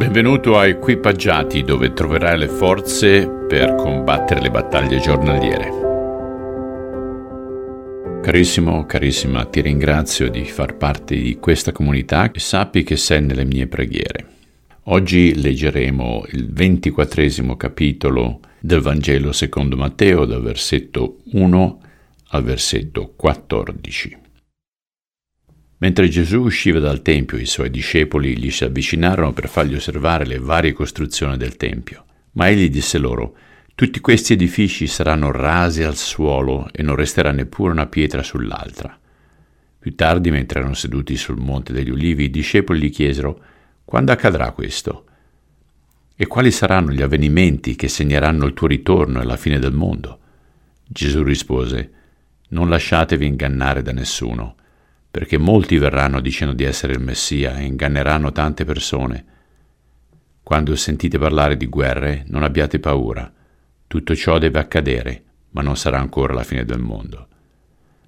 Benvenuto a Equipaggiati dove troverai le forze per combattere le battaglie giornaliere. Carissimo, carissima, ti ringrazio di far parte di questa comunità e sappi che sei nelle mie preghiere. Oggi leggeremo il ventiquattresimo capitolo del Vangelo secondo Matteo dal versetto 1 al versetto 14. Mentre Gesù usciva dal Tempio, i suoi discepoli gli si avvicinarono per fargli osservare le varie costruzioni del Tempio. Ma egli disse loro, tutti questi edifici saranno rasi al suolo e non resterà neppure una pietra sull'altra. Più tardi, mentre erano seduti sul Monte degli Ulivi, i discepoli gli chiesero, quando accadrà questo? E quali saranno gli avvenimenti che segneranno il tuo ritorno e la fine del mondo? Gesù rispose, non lasciatevi ingannare da nessuno perché molti verranno dicendo di essere il Messia e inganneranno tante persone. Quando sentite parlare di guerre, non abbiate paura. Tutto ciò deve accadere, ma non sarà ancora la fine del mondo.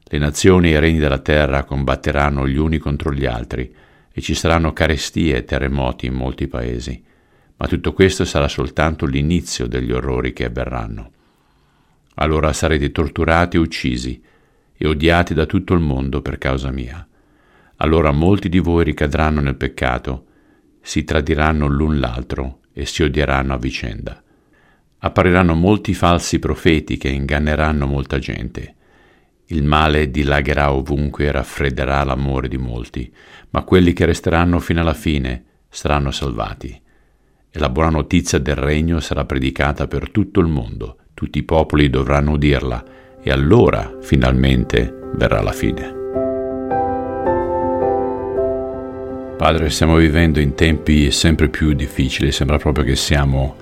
Le nazioni e i regni della terra combatteranno gli uni contro gli altri e ci saranno carestie e terremoti in molti paesi, ma tutto questo sarà soltanto l'inizio degli orrori che avverranno. Allora sarete torturati e uccisi, e odiati da tutto il mondo per causa mia. Allora molti di voi ricadranno nel peccato, si tradiranno l'un l'altro e si odieranno a vicenda. Appariranno molti falsi profeti che inganneranno molta gente. Il male dilagherà ovunque e raffredderà l'amore di molti, ma quelli che resteranno fino alla fine saranno salvati. E la buona notizia del regno sarà predicata per tutto il mondo, tutti i popoli dovranno udirla, e allora finalmente verrà la fine. Padre, stiamo vivendo in tempi sempre più difficili, sembra proprio che siamo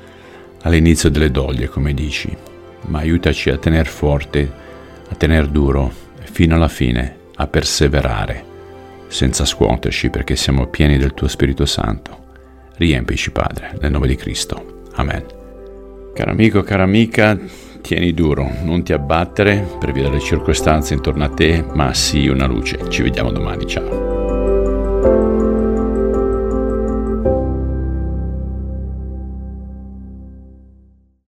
all'inizio delle doglie, come dici, ma aiutaci a tenere forte, a tenere duro, fino alla fine, a perseverare, senza scuoterci perché siamo pieni del tuo Spirito Santo. Riempici, Padre, nel nome di Cristo. Amen. Caro amico, cara amica, Tieni duro, non ti abbattere per via delle circostanze intorno a te, ma sii una luce. Ci vediamo domani, ciao.